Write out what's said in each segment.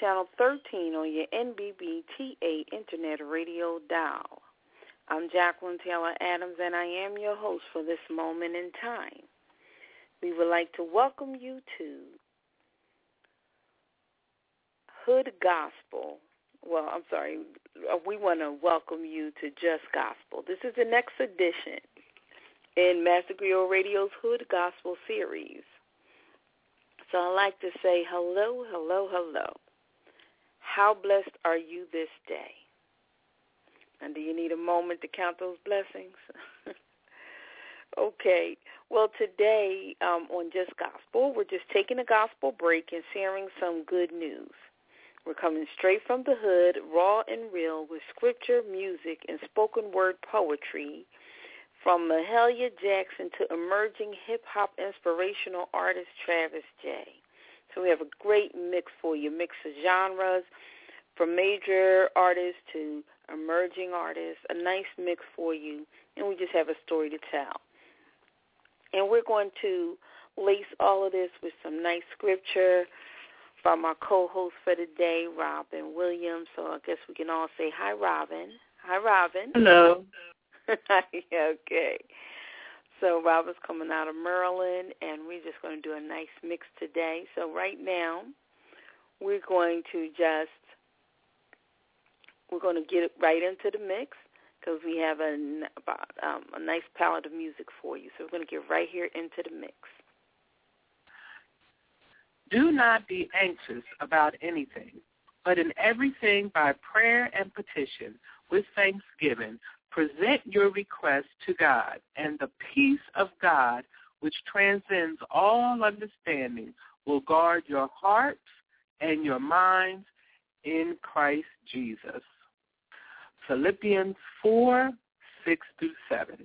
Channel 13 on your NBBTA Internet Radio dial. I'm Jacqueline Taylor Adams, and I am your host for this moment in time. We would like to welcome you to Hood Gospel. Well, I'm sorry. Uh, we want to welcome you to Just Gospel. This is the next edition in Master Griot Radio's Hood Gospel series. So I'd like to say hello, hello, hello. How blessed are you this day? And do you need a moment to count those blessings? okay. Well, today um, on Just Gospel, we're just taking a gospel break and sharing some good news. We're coming straight from the hood, raw and real, with scripture, music, and spoken word poetry from Mahalia Jackson to emerging hip-hop inspirational artist Travis Jaye. So we have a great mix for you, mix of genres, from major artists to emerging artists, a nice mix for you, and we just have a story to tell. And we're going to lace all of this with some nice scripture from our co-host for today, Robin Williams. So I guess we can all say hi, Robin. Hi, Robin. Hello. okay. So Robin's coming out of Maryland, and we're just going to do a nice mix today. So right now, we're going to just we're going to get right into the mix because we have a, um, a nice palette of music for you. So we're going to get right here into the mix. Do not be anxious about anything, but in everything by prayer and petition with thanksgiving, present your requests to God, and the peace of God, which transcends all understanding, will guard your hearts and your minds in Christ Jesus. Philippians 4, 6 through 7.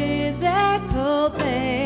Stop.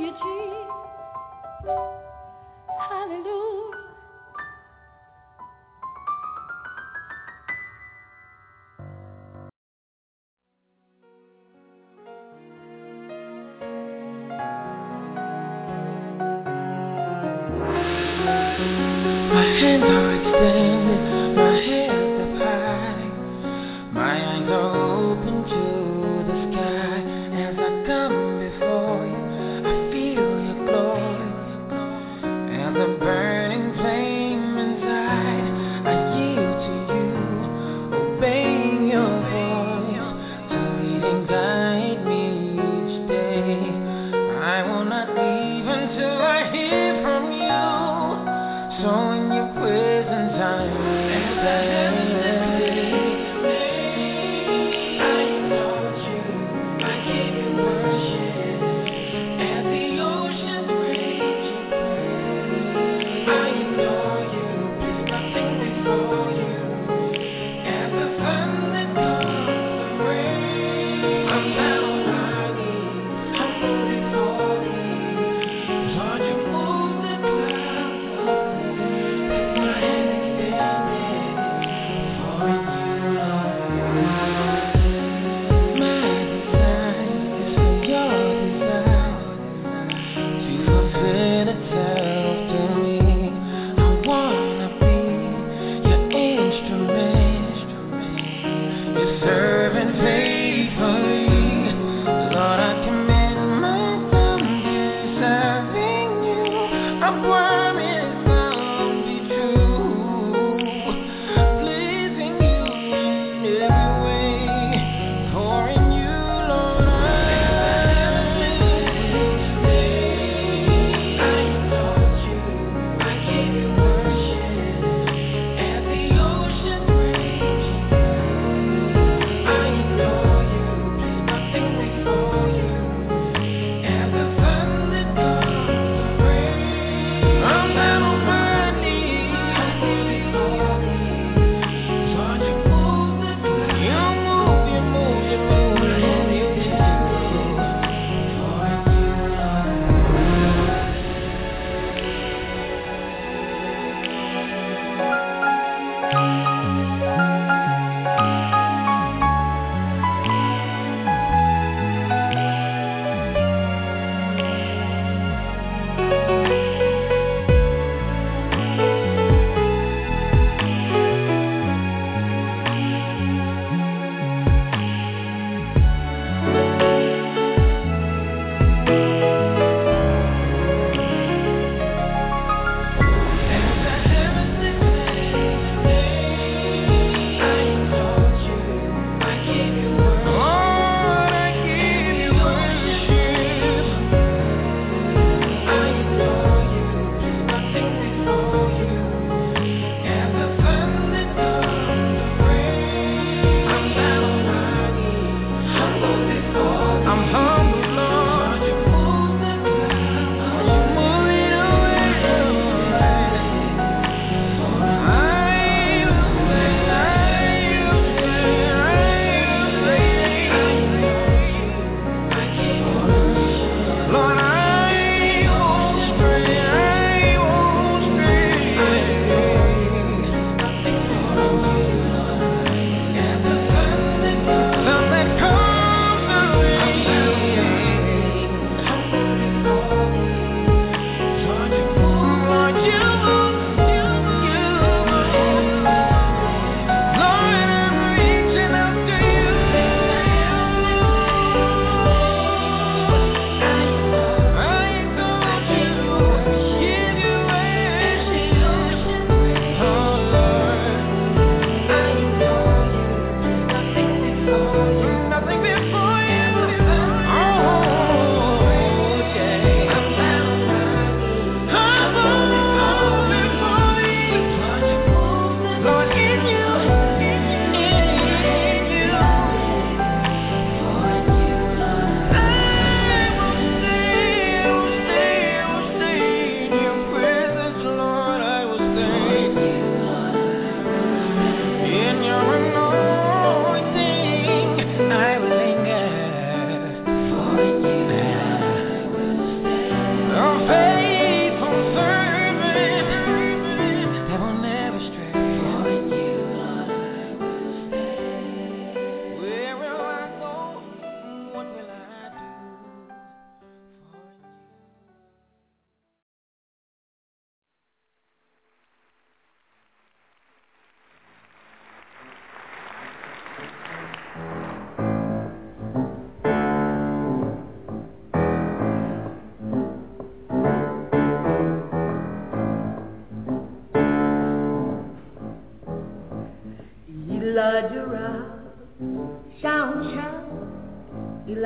Live for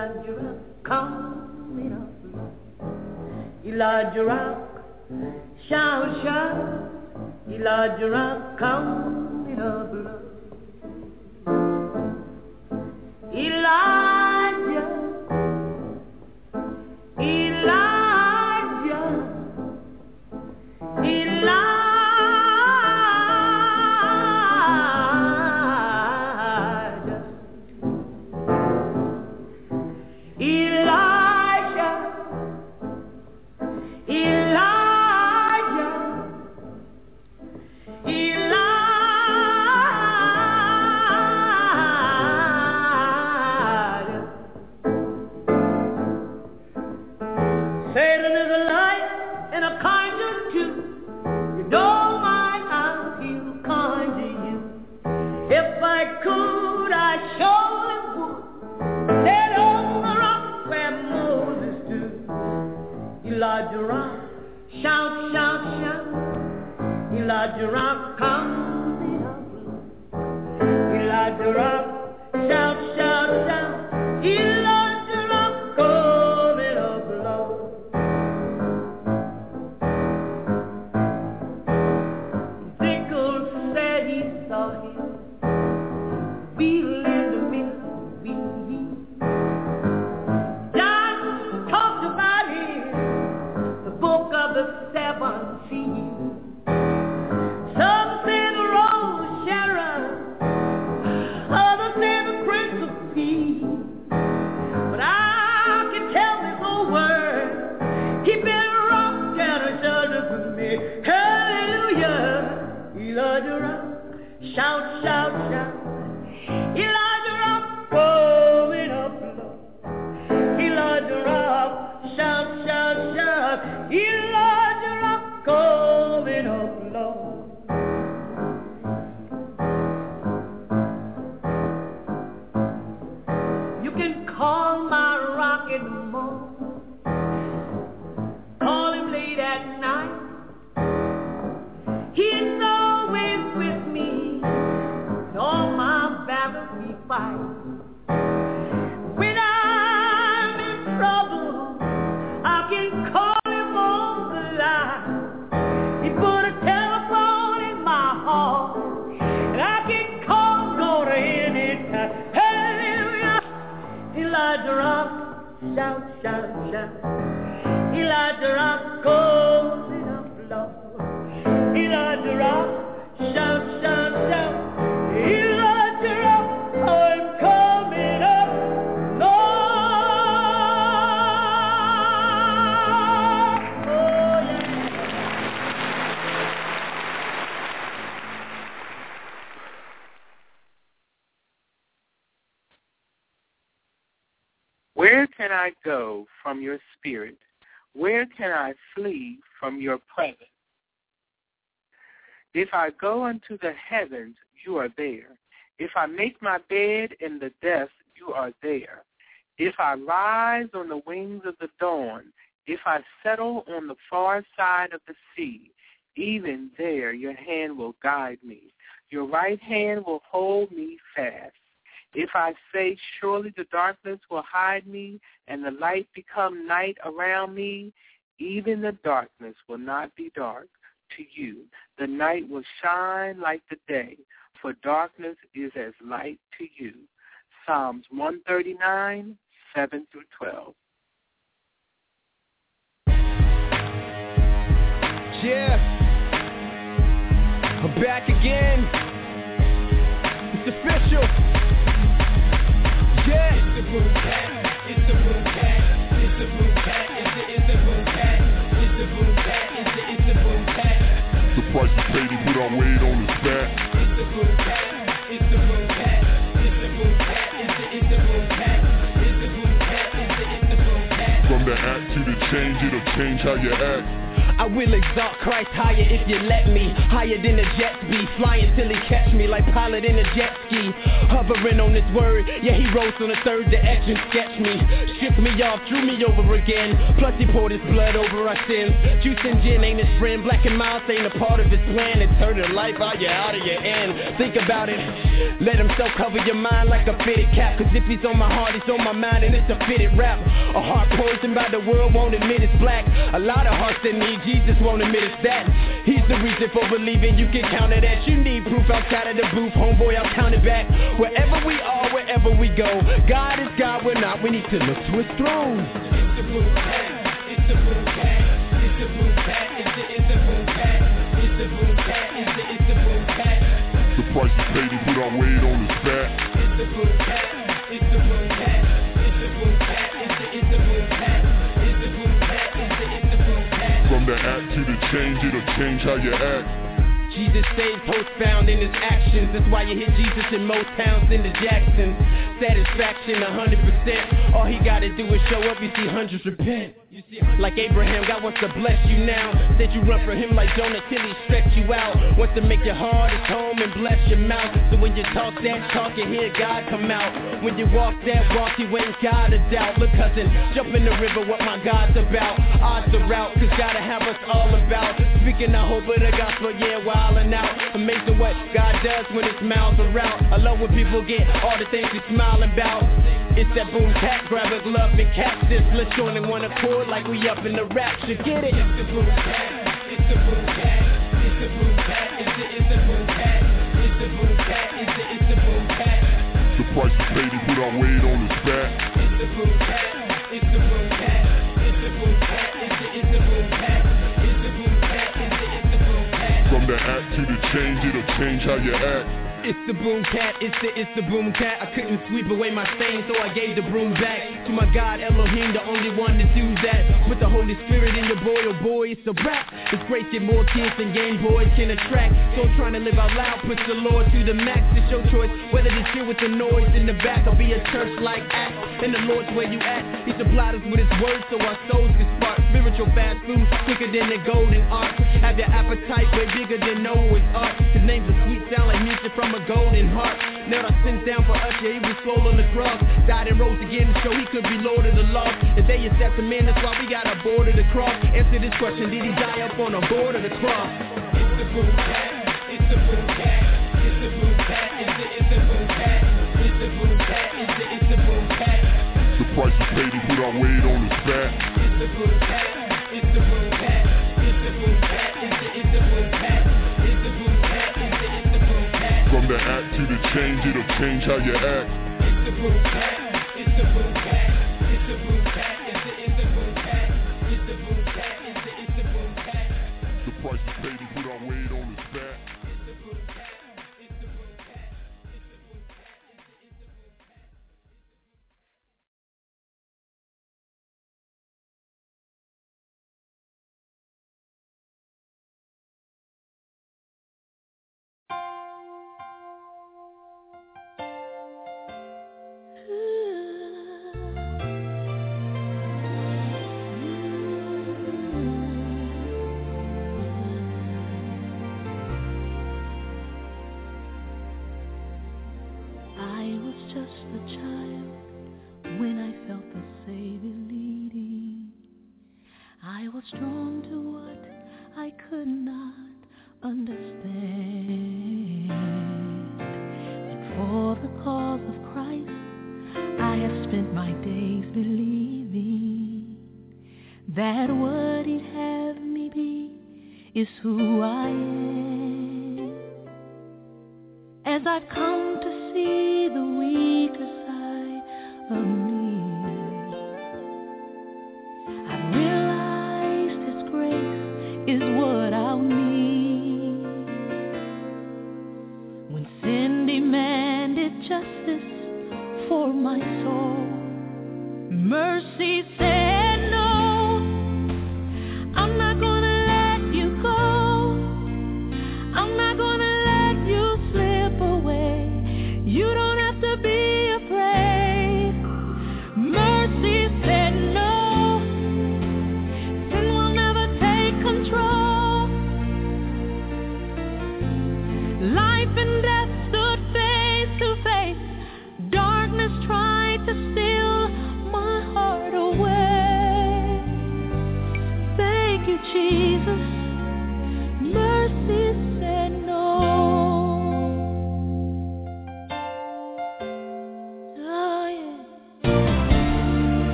Elijah rock, coming up. Elijah rock, shout, shout. Elijah rock, coming up. Elijah, Elijah rock, shout. If I go unto the heavens, you are there. If I make my bed in the depths, you are there. If I rise on the wings of the dawn, if I settle on the far side of the sea, even there your hand will guide me. Your right hand will hold me fast. If I say, surely the darkness will hide me, and the light become night around me, even the darkness will not be dark to you. The night will shine like the day, for darkness is as light to you. Psalms 139, 7 through 12. Yeah. I'm back again. It's official. Yeah. It's the. It's the. It's the price you pay to put our weight on his back. It's the. It's the. It's the. It's the it's the. It's the. From the act to the change, it'll change how you act. I will exalt Christ higher if you let me. Higher than the jets be. Flying till he catch me like pilot in a jet ski. Hovering on this word. Yeah, he rose on the third and sketch me. Stripped me off, drew me over again. Plus he poured his blood over our sins. Juice and gin ain't his friend. Black and Milds ain't a part of his plan. It's hurt life out you out of your end. Think about it. Let himself cover your mind like a fitted cap. Cause if he's on my heart, he's on my mind. And it's a fitted rap. A heart poisoned by the world won't admit it's black. A lot of hearts that need Jesus won't admit it's that. He's the reason for believing you can count it that. You need proof outside of the booth. Homeboy, I'll count it back. Wherever we are, wherever we go. God is God, we're not. We need to look to his throne. It's the boom It's the boom It's the boom It's the, it's the boom It's the boom It's the, it's the boom The price is paid, he put our weight on his back. It's the boom It's the boom It's the act to the change, it'll change how you act. Jesus saves hope found in his actions. That's why you hear Jesus in most towns in the Jacksons. Satisfaction 100%. All he gotta do is show up, you see hundreds repent. Like Abraham, God wants to bless you now. Said you run for him like Jonah till he stretch you out. Wants to make your heart his home and bless your mouth. So when you talk that talk, you hear God come out. When you walk that walk, you ain't got a doubt. Look, cousin, jump in the river, what my God's about. Odds are out, cause gotta have us all about. Speaking the hope of the gospel, yeah, wildin' out. Amazing what God does when his mouths are out. I love when people get all the things you smiling about. It's that boom cat, grab a glove and catch this. Let's join in one accord like we up in the rapture. Get it? It's the boom cat. It's the boom cat. It's the boom cat. It's the it's the boom cat. It's the boom cat. It's the it's the boom cat. The price is paid, he put our weight on his back. It's the boom cat. It's the boom cat. It's the boom cat. It's the it's the boom cat. It's the boom cat. It's the it's the boom cat. From the act to the change, it'll change how you act. It's the boom cat, it's the, it's the boom cat. I couldn't sweep away my stain, so I gave the broom back to my God Elohim, the only one to do that. Put the Holy Spirit in your boy, oh boy, it's a rap. It's great, get more kids than Game Boys can attract. So I'm trying to live out loud, push the Lord to the max. It's your choice, whether to chill with the noise in the back or be a church like act. And the Lord's where you at, He supplied us with His word so our souls can spark. Spiritual fast food, quicker than the golden ark. Have your appetite way bigger than Noah's ark. His name's a sweet sound like music from a golden heart. Nailed our sins down for us, yeah, he was sold on the cross. Died and rose again to show he could be Lord of the lost. And they accept the man, that's why we got a board of the cross. Answer this question, did he die up on a board of the cross? It's the boom cat, it's the boom cat, it's the boom cat, it's the, it's the boom cat, it's the boom cat, it's the, it's the boom cat. The price is paid, he put our weight on his back. It's the boom cat, it's the boom cat, The act to change, it'll change how you act.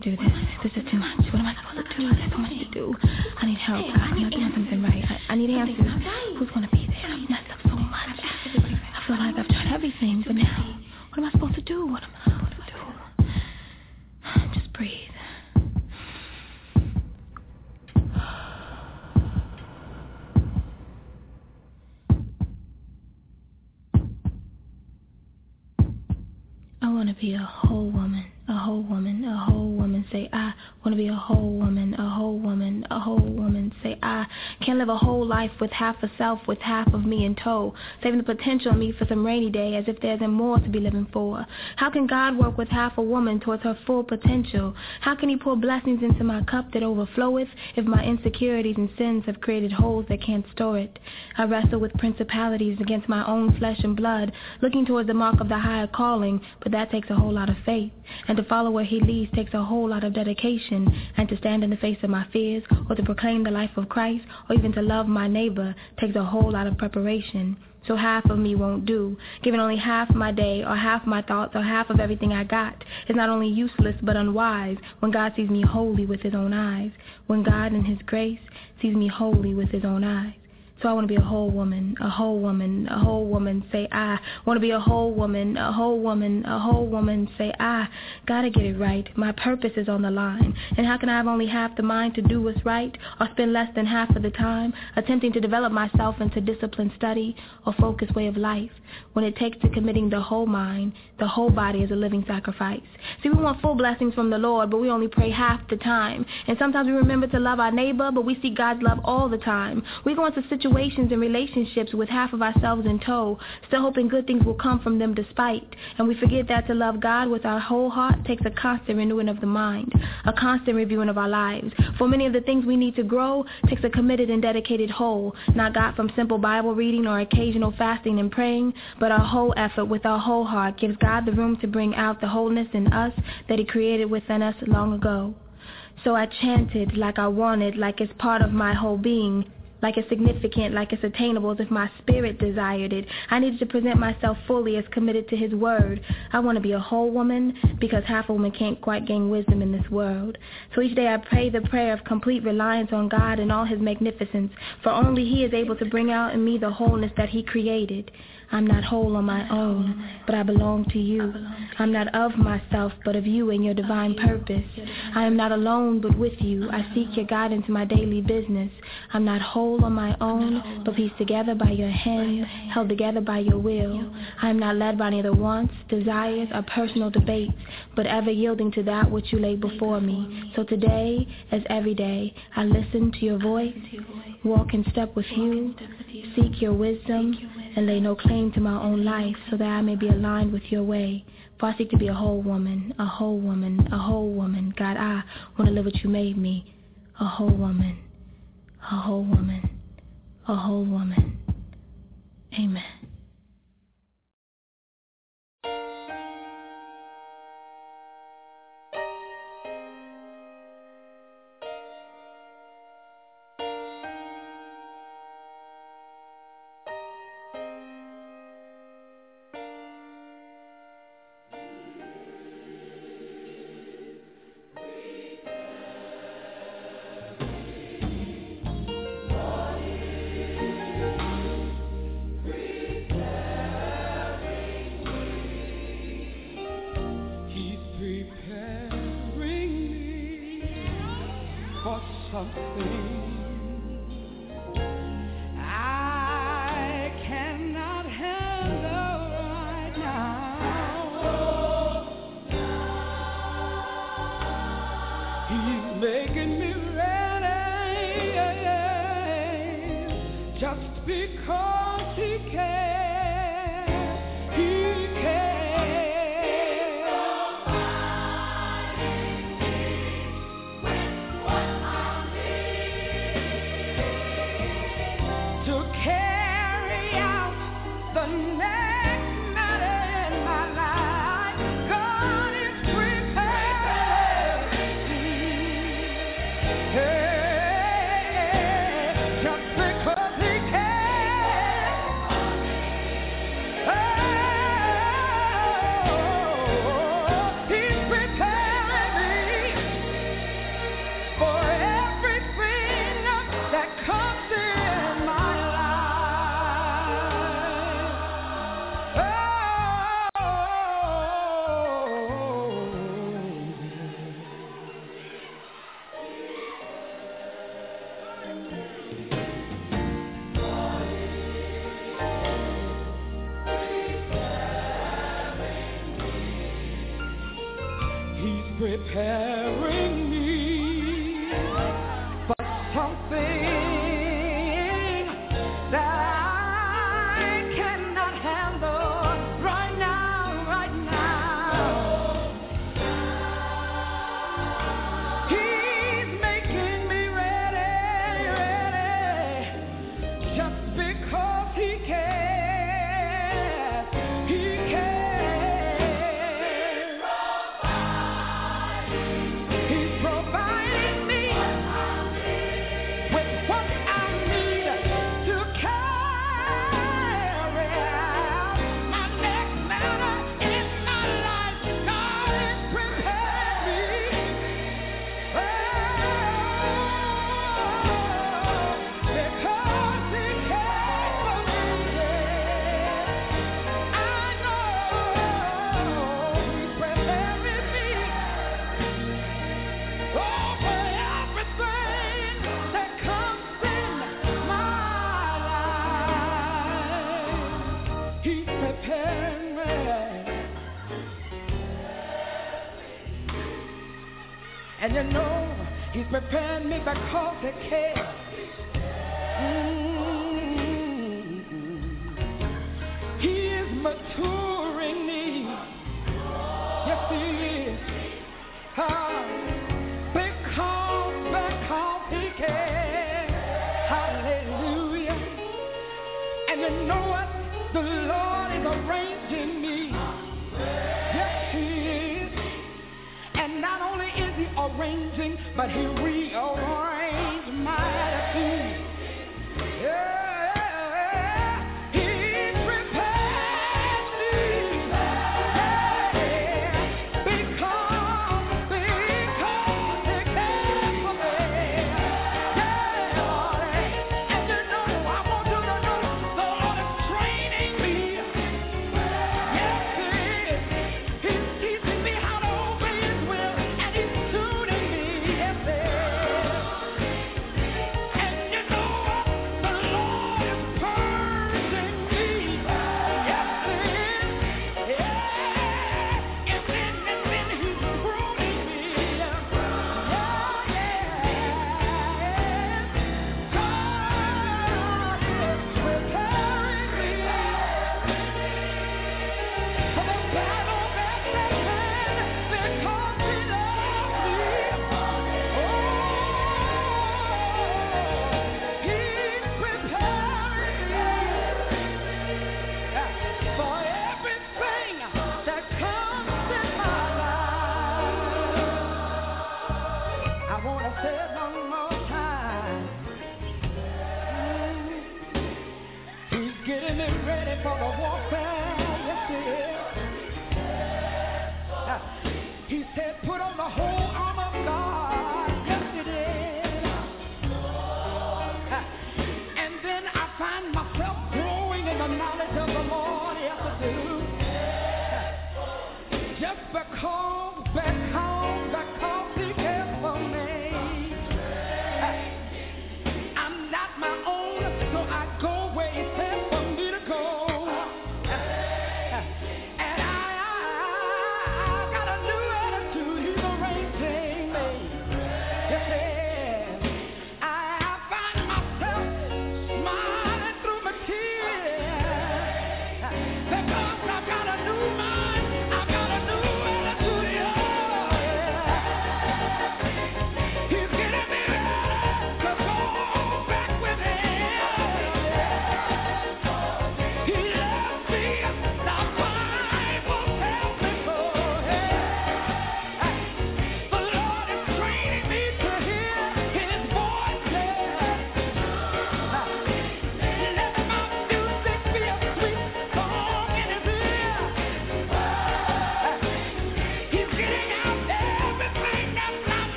Do this. This is too much. What am I supposed to do? There's so much to do. I need help. With half a self, with half of me in tow, saving the potential of me for some rainy day, as if there isn't more to be living for. How can God work with half a woman towards her full potential? How can He pour blessings into my cup that overfloweth, if my insecurities and sins have created holes that can't store it? I wrestle with principalities against my own flesh and blood, looking towards the mark of the higher calling, but that takes a whole lot of faith. And to follow where he leads takes a whole lot of dedication. And to stand in the face of my fears, or to proclaim the life of Christ, or even to love my neighbor takes a whole lot of preparation. So half of me won't do. Giving only half my day, or half my thoughts, or half of everything I got is not only useless but unwise when God sees me holy with his own eyes. When God in his grace sees me holy with his own eyes. So I want to be a whole woman, a whole woman, a whole woman. Say I want to be a whole woman, a whole woman, a whole woman. Say I gotta get it right. My purpose is on the line. And how can I have only half the mind to do what's right, or spend less than half of the time attempting to develop myself into disciplined study or focused way of life, when it takes to committing the whole mind, the whole body as a living sacrifice? See, we want full blessings from the Lord, but we only pray half the time. And sometimes we remember to love our neighbor, but we see God's love all the time. We go into situations situations and relationships with half of ourselves in tow, still hoping good things will come from them despite. And we forget that to love God with our whole heart takes a constant renewing of the mind, a constant reviewing of our lives. For many of the things we need to grow takes a committed and dedicated whole, not got from simple Bible reading or occasional fasting and praying, but our whole effort with our whole heart gives God the room to bring out the wholeness in us that he created within us long ago. So I chanted like I wanted, like it's part of my whole being like it's significant, like it's attainable, as if my spirit desired it. I needed to present myself fully as committed to his word. I want to be a whole woman because half a woman can't quite gain wisdom in this world. So each day I pray the prayer of complete reliance on God and all his magnificence, for only he is able to bring out in me the wholeness that he created. I'm not whole on my own, but I belong to you. I'm not of myself, but of you and your divine purpose. I am not alone, but with you. I seek your guidance in my daily business. I'm not whole on my own, but pieced together by your hand, held together by your will. I am not led by neither wants, desires, or personal debates, but ever yielding to that which you lay before me. So today, as every day, I listen to your voice, walk in step with you, seek your wisdom, and lay no claim to my own life so that I may be aligned with your way. For I seek to be a whole woman, a whole woman, a whole woman. God, I want to live what you made me. A whole woman, a whole woman, a whole woman. Amen. The next arranging, but He rearranged my attitude.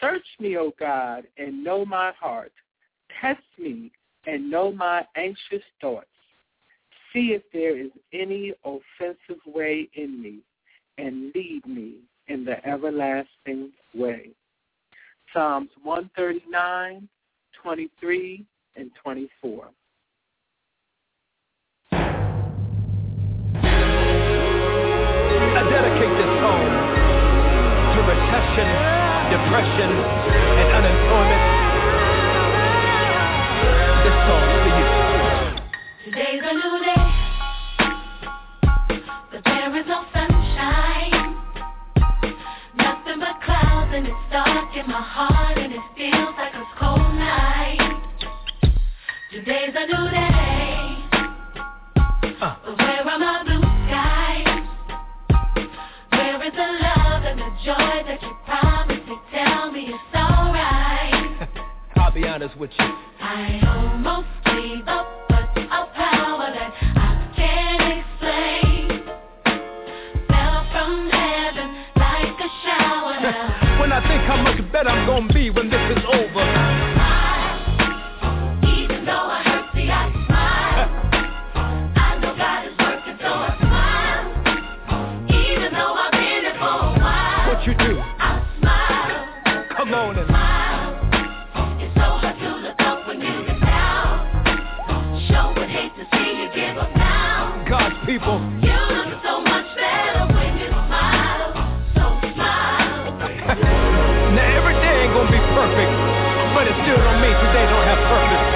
Search me, O God, and know my heart. Test me and know my anxious thoughts. See if there is any offensive way in me, and lead me in the everlasting way. Psalms 139, 23, and 24. I dedicate this song to protection depression, and unemployment. This song's for you. Today's a new day, but there is no sunshine. Nothing but clouds, and it's dark in my heart, and it feels like a cold night. Today's a new day, but where are my blue skies? Where is the love and the joy that you promised? be honest with you. I almost gave up, but a power that I can't explain fell from heaven like a shower. when I think how much better I'm gonna be when this is over. Me today don't have purpose.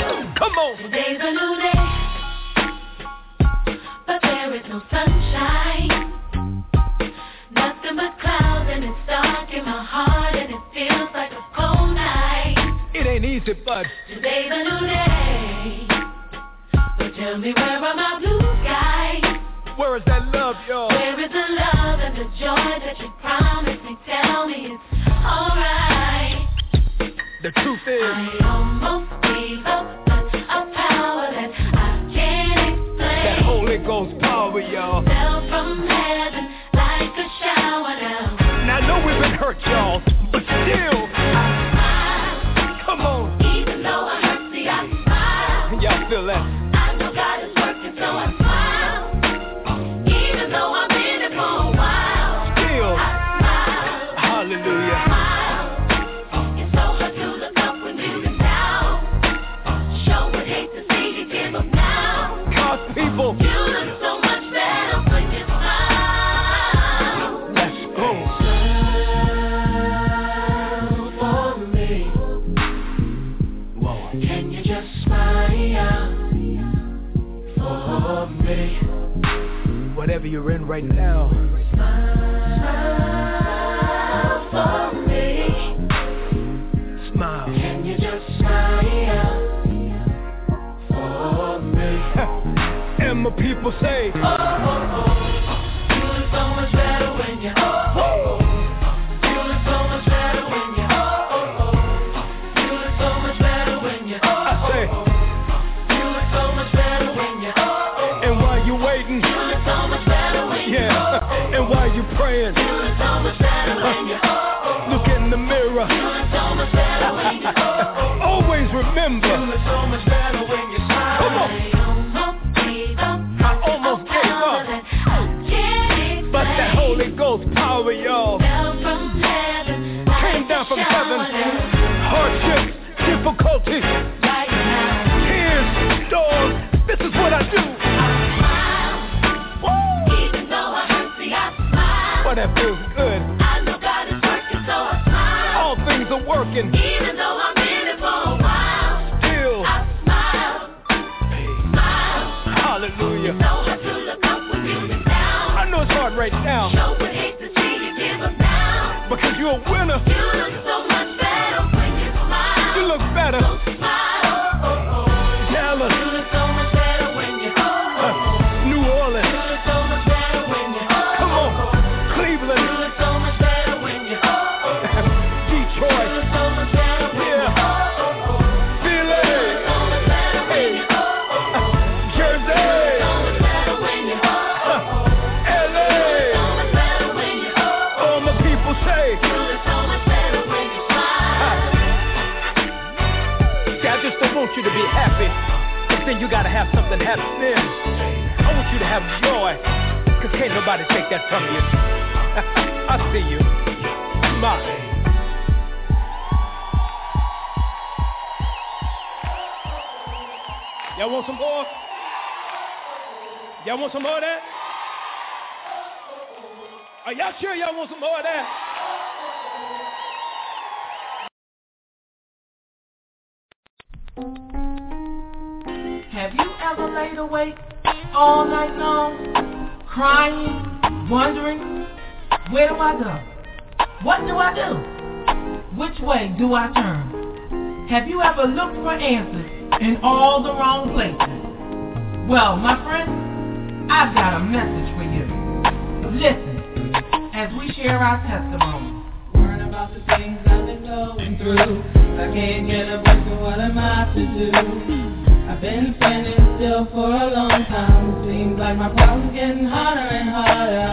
standing still for a long time. Seems like my problem's getting harder and harder.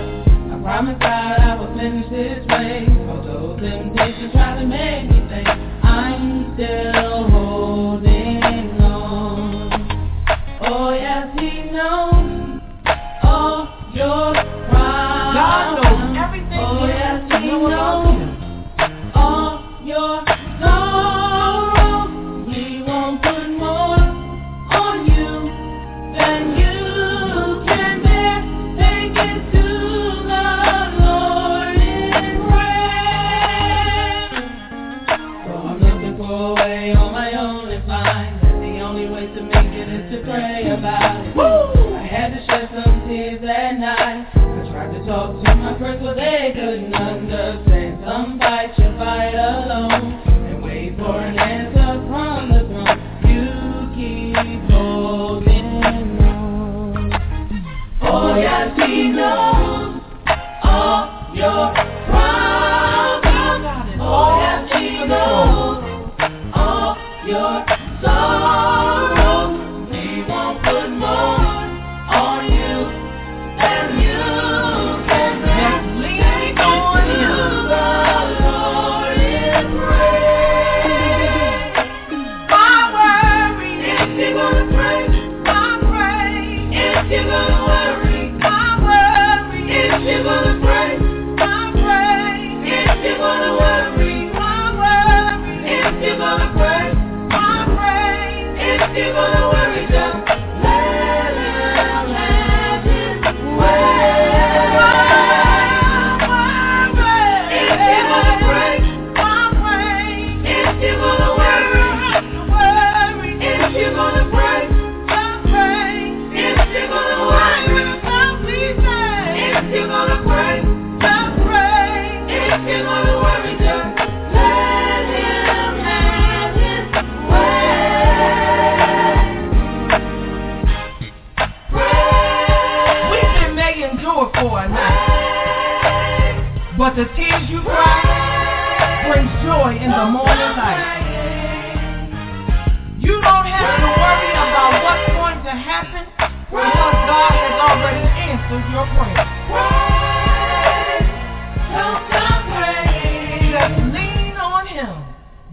I promise God I will finish this.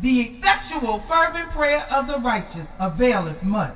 The effectual fervent prayer of the righteous availeth much.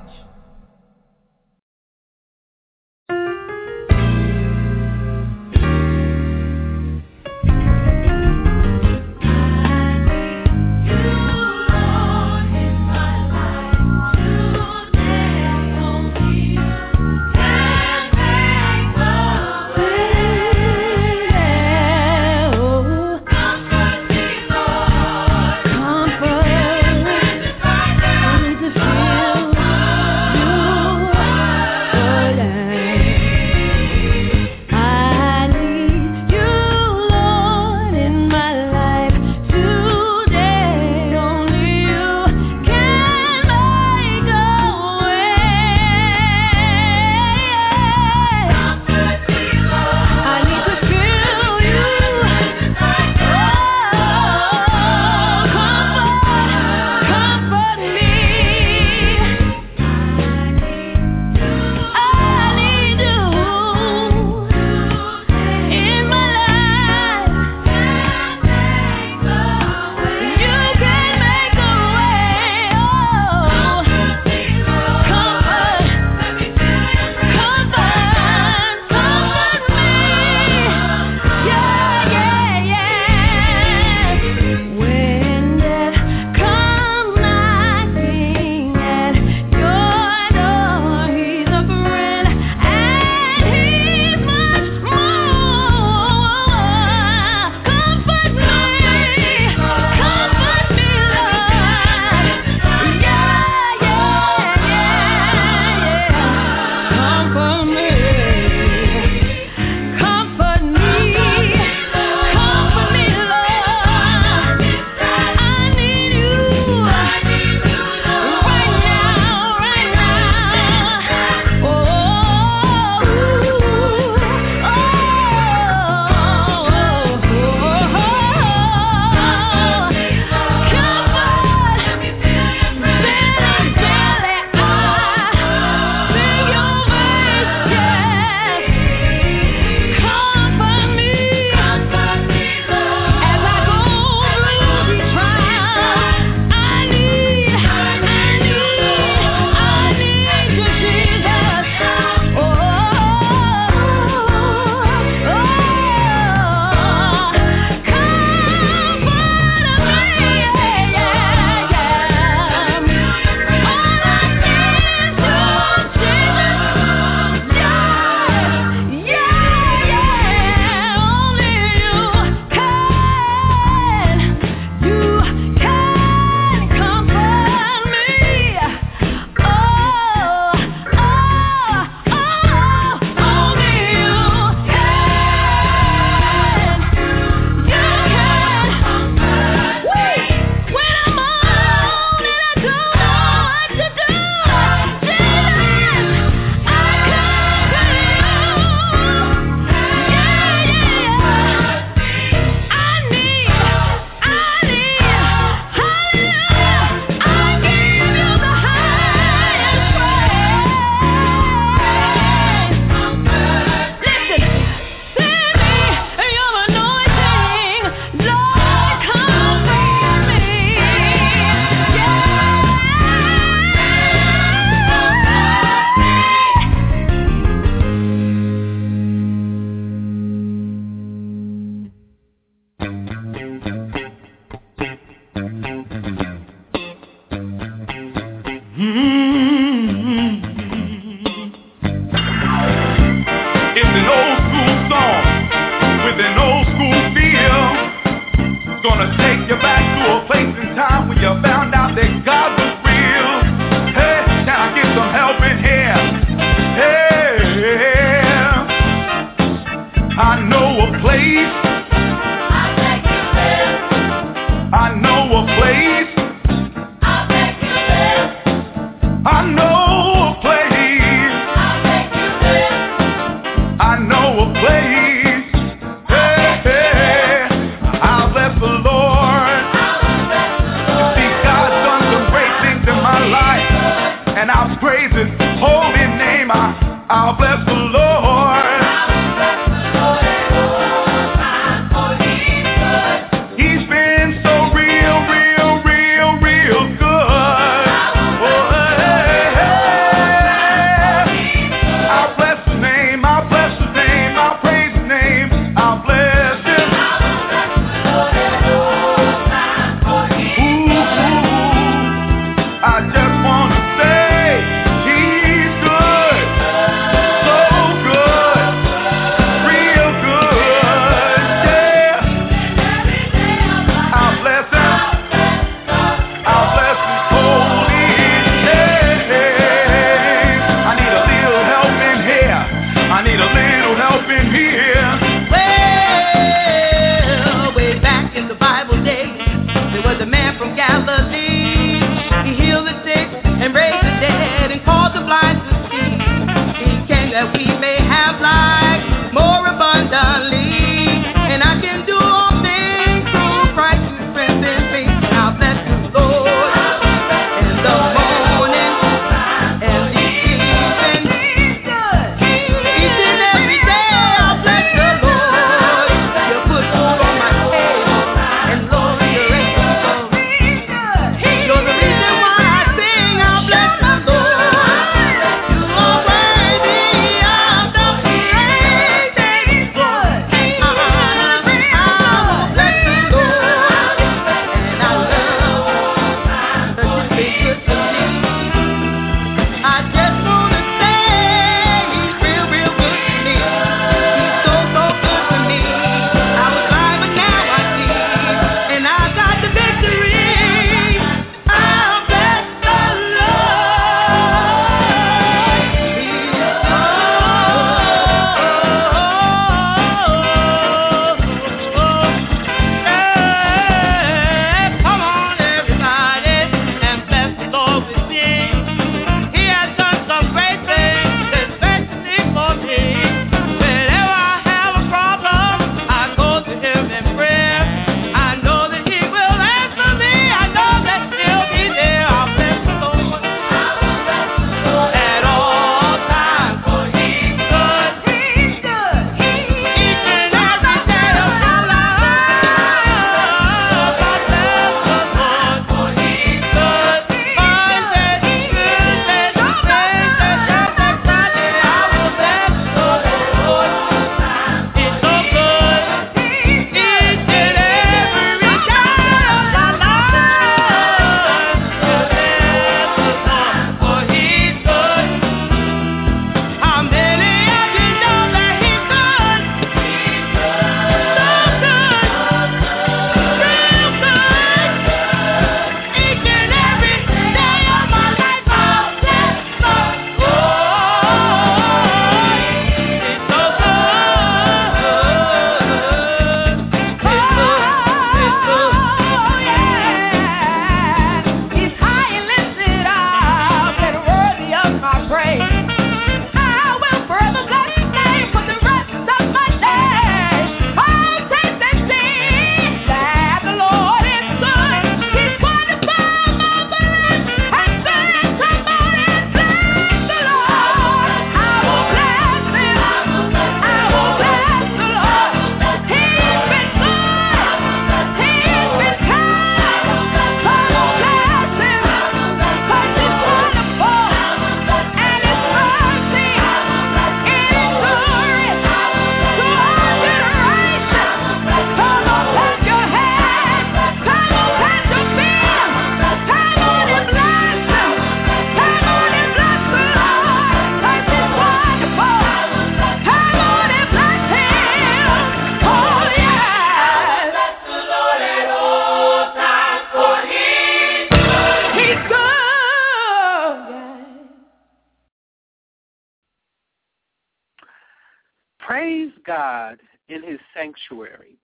Sanctuary.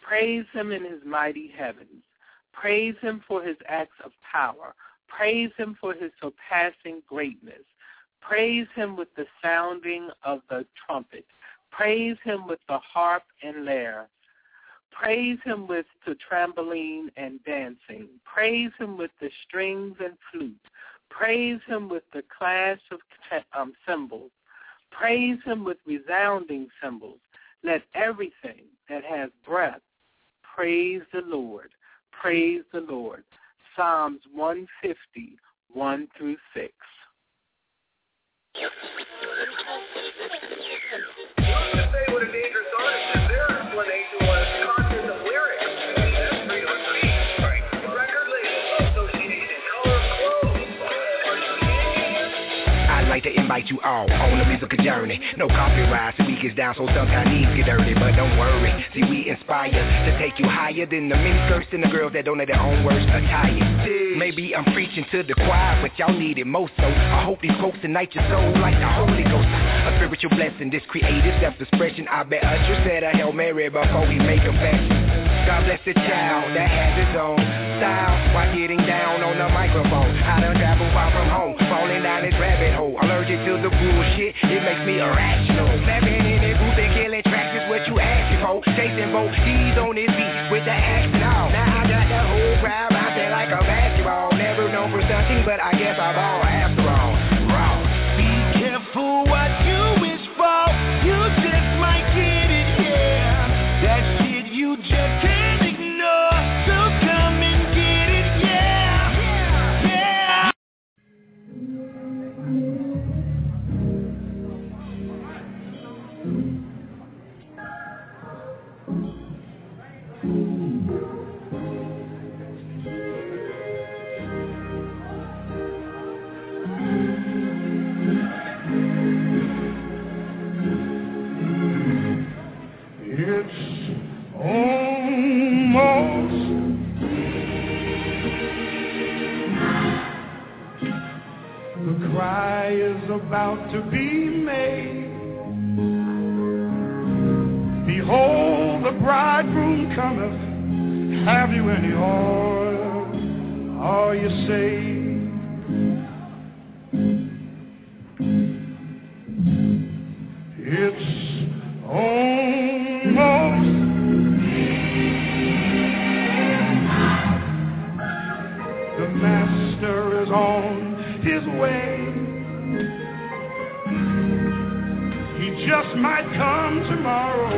Praise him in his mighty heavens. Praise him for his acts of power. Praise him for his surpassing greatness. Praise him with the sounding of the trumpet. Praise him with the harp and lyre. Praise him with the trampoline and dancing. Praise him with the strings and flute. Praise him with the clash of um, cymbals. Praise him with resounding cymbals. Let everything that has breath praise the Lord. Praise the Lord. Psalms 150, 1 through 6. say what a dangerous artist is. Their explanation to invite you all on a musical journey. No copyright, so we gets down, so sometimes knees get dirty. But don't worry, see we inspire to take you higher than the mini skirts and the girls that don't have their own words attire. Maybe I'm preaching to the choir, but y'all need it most. So I hope these folks tonight your soul like the Holy Ghost. A spiritual blessing, this creative self-expression. I bet Usher said a Hail Mary before we make a confession. God bless the child that has his own style while getting down on the microphone. I done travel far from home, falling down this rabbit hole. Allergic to the bullshit, it makes me irrational. Snapping in the booth and killing tracks is what you asking for. Jason Bo, he's on his beat with the action on. Now I got the whole crowd out there like a basketball. Never known for something, but I guess I ball all. About to be made. Behold, the bridegroom cometh. Have you any oil? Are you saved? It's almost the master is on his way. Just might come tomorrow.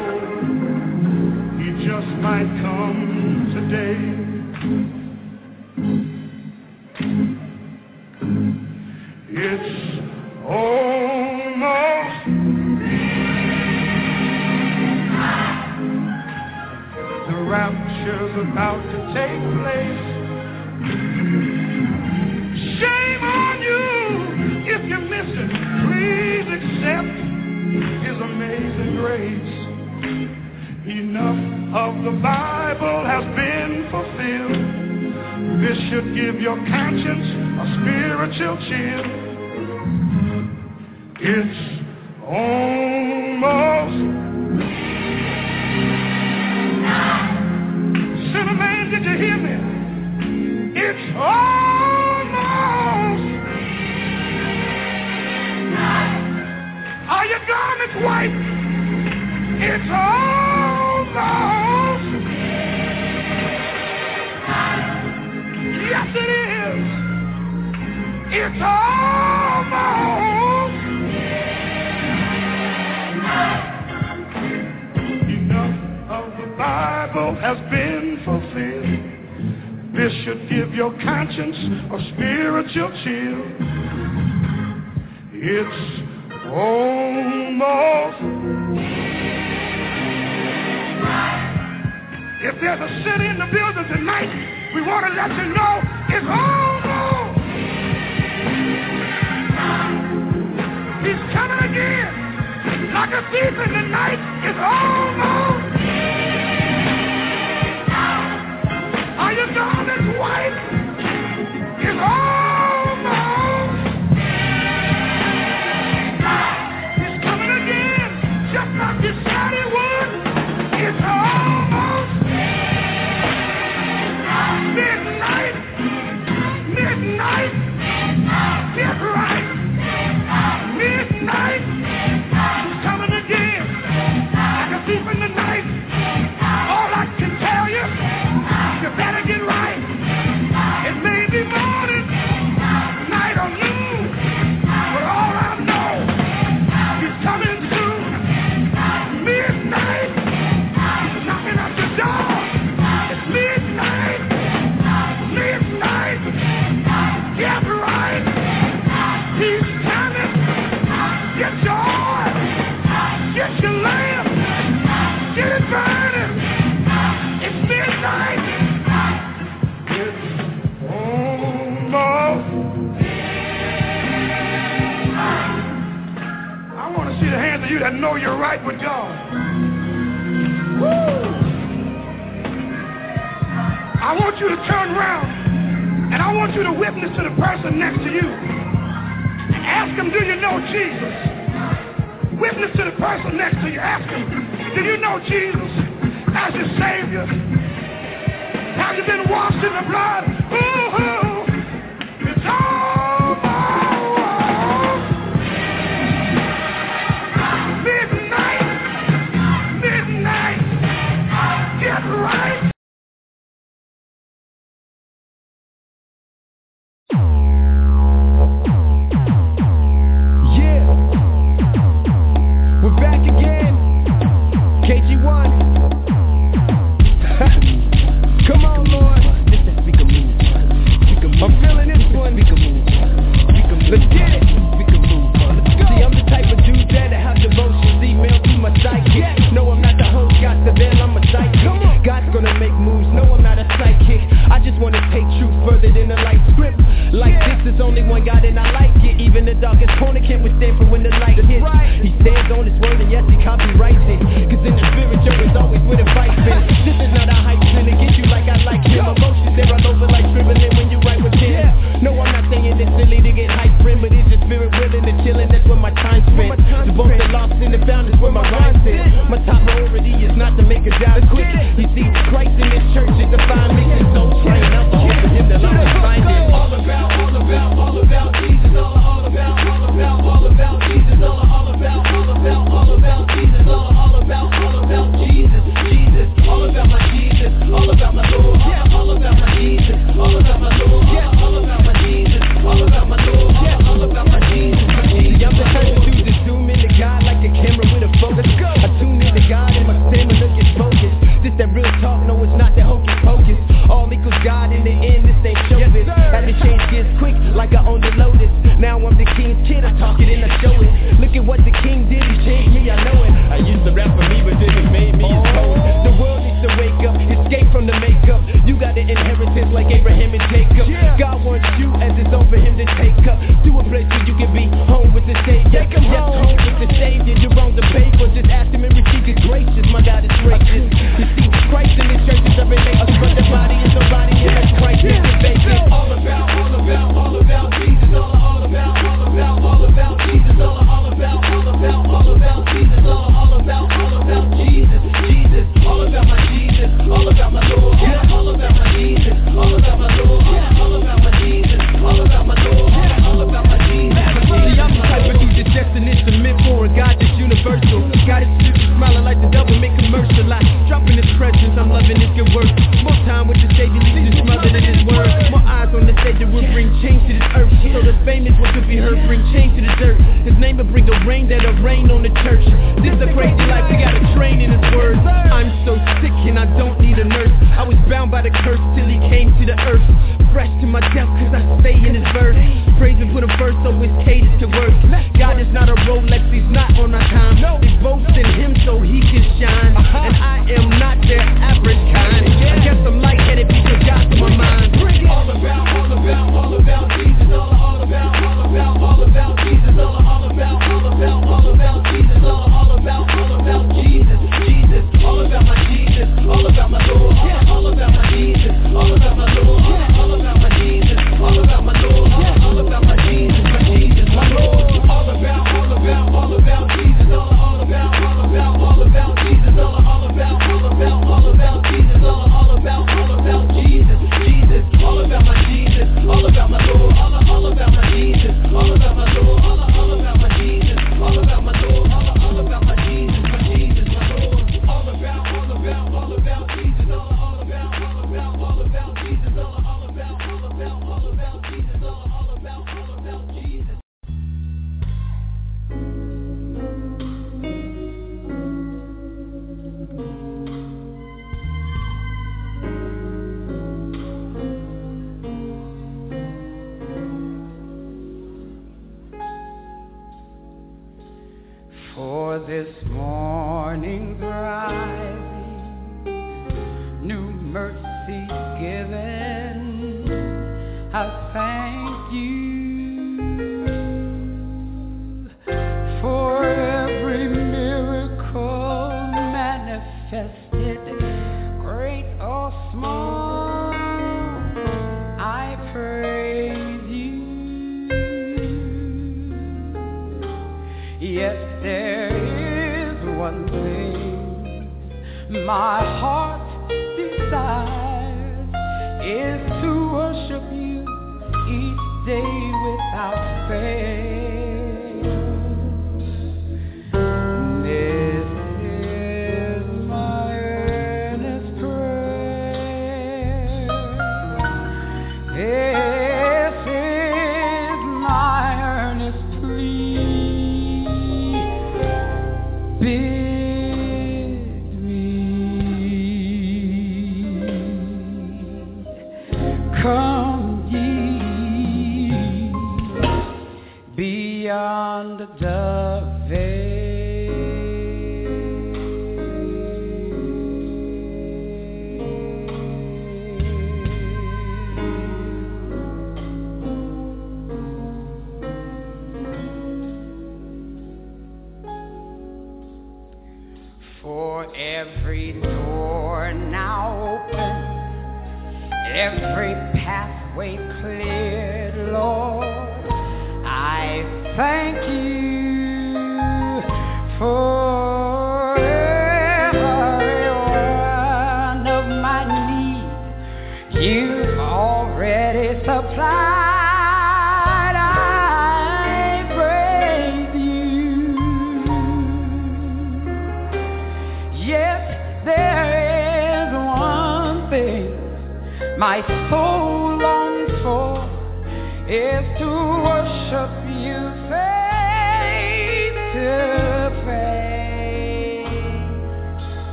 He just might come today. It's almost the rapture's about to take place. Shame on you if you miss it. Please accept His amazing grace. Enough of the Bible has been fulfilled. This should give your conscience a spiritual chill. It's almost Sinner man, did you hear me? It's almost. Your garments white? It's almost. Yes, it is. It's almost. Enough of the Bible has been fulfilled. This should give your conscience a spiritual chill. It's almost. If there's a city in the building tonight, we want to let you know it's almost. He's coming again. Like a thief in the night, it's almost. Are you gone as white? you right with God. I want you to turn around and I want you to witness to the person next to you. Ask them, do you know Jesus? Witness to the person next to you. Ask them, do you know Jesus as your Savior? Have you been washed in the blood? Ooh, ooh.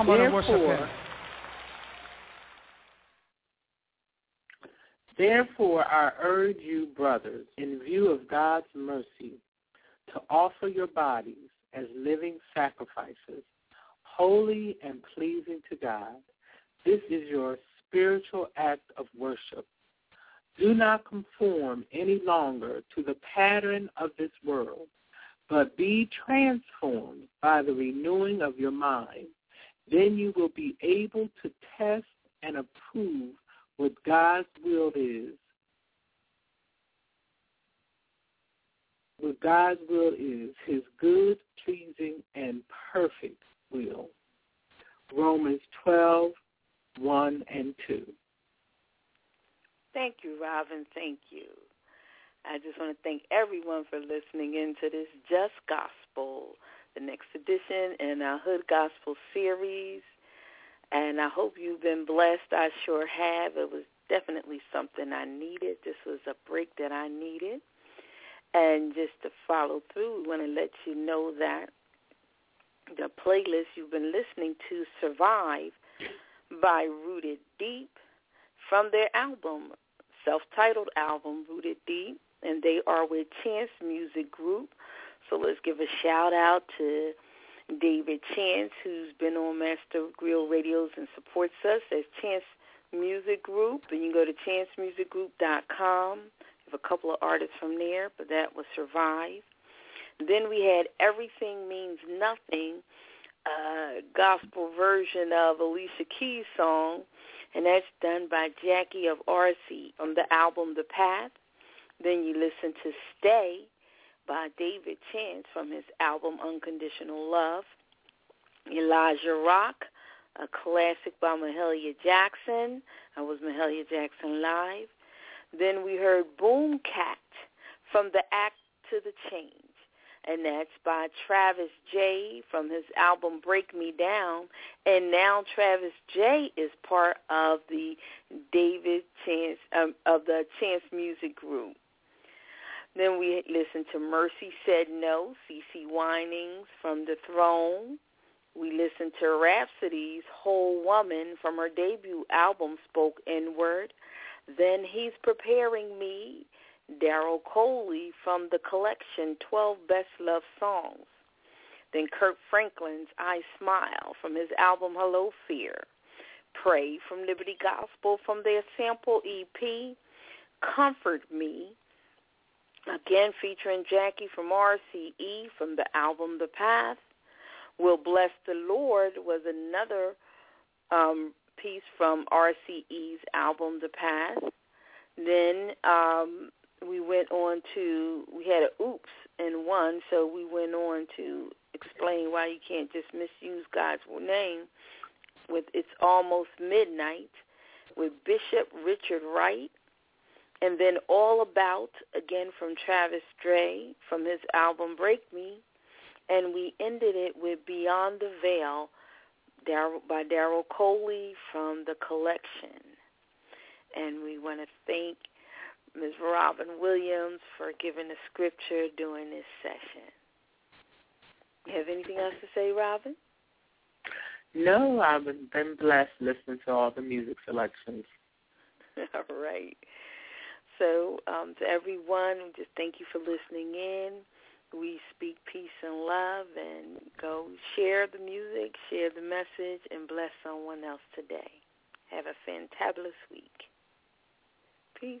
Come on and worship Him. Therefore, I urge you, brothers, in view of God's mercy, to offer your bodies as living sacrifices, holy and pleasing to God. This is your spiritual act of worship. Do not conform any longer to the pattern of this world, but be transformed by the renewing of your mind. Then you will be able to test and approve what God's will is. What God's will is, his good, pleasing, and perfect will. Romans 12, 1 and 2. Thank you, Robin. Thank you. I just want to thank everyone for listening into this Just Gospel, the next edition in our Hood Gospel series. And I hope you've been blessed. I sure have. It was definitely something I needed. This was a break that I needed. And just to follow through, we want to let you know that the playlist you've been listening to, Survive, by Rooted Deep, from their album, self-titled album, Rooted Deep, and they are with Chance Music Group. So let's give a shout out to David Chance, who's been on Master Griot Radio's and supports us as Chance Music Group. And you can go to chancemusicgroup.com. We have a couple of artists from there, but that was Survive. Then we had Everything Means Nothing, uh, gospel version of Alicia Keys' song, and that's done by Jackie of RCE on the album The Path. Then you listen to Stay by David Chance from his album Unconditional Love. Elijah Rock, a classic by Mahalia Jackson. That was Mahalia Jackson live. Then we heard Boom Kat from the Act to the Change. And that's by Travis Jaye from his album Break Me Down. And now Travis Jaye is part of the David Chance um, of the Chance Music Group. Then we listened to Mercy Said No, CeCe Winans from The Throne. We listened to RhapsodE's Whole Woman from her debut album Spoke Inward. Then He's Preparing Me, Daryl Coley from the collection 12 Best Love Songs. Then Kirk Franklin's I Smile from his album Hello Fear. Pray from Liberty Gospel from their sample EP, Comfort Me, again featuring Jackie from RCE from the album The Path. Will Bless the Lord was another um, piece from RCE's album The Path. Then um, we went on to, we had a oops in one, so we went on to explain why you can't just misuse God's name with It's Almost Midnight with Bishop Richard Wright. And then All About, again from Travis Jaye from his album Break Me. And we ended it with Beyond the Veil by Daryl Coley from the collection. And we want to thank Ms. Robin Williams for giving the scripture during this session. You have anything else to say, Robin? No, I've been, been blessed listening to all the music selections. All right. So um, to everyone, we just thank you for listening in. We speak peace and love and go share the music, share the message, and bless someone else today. Have a fantabulous week. Peace.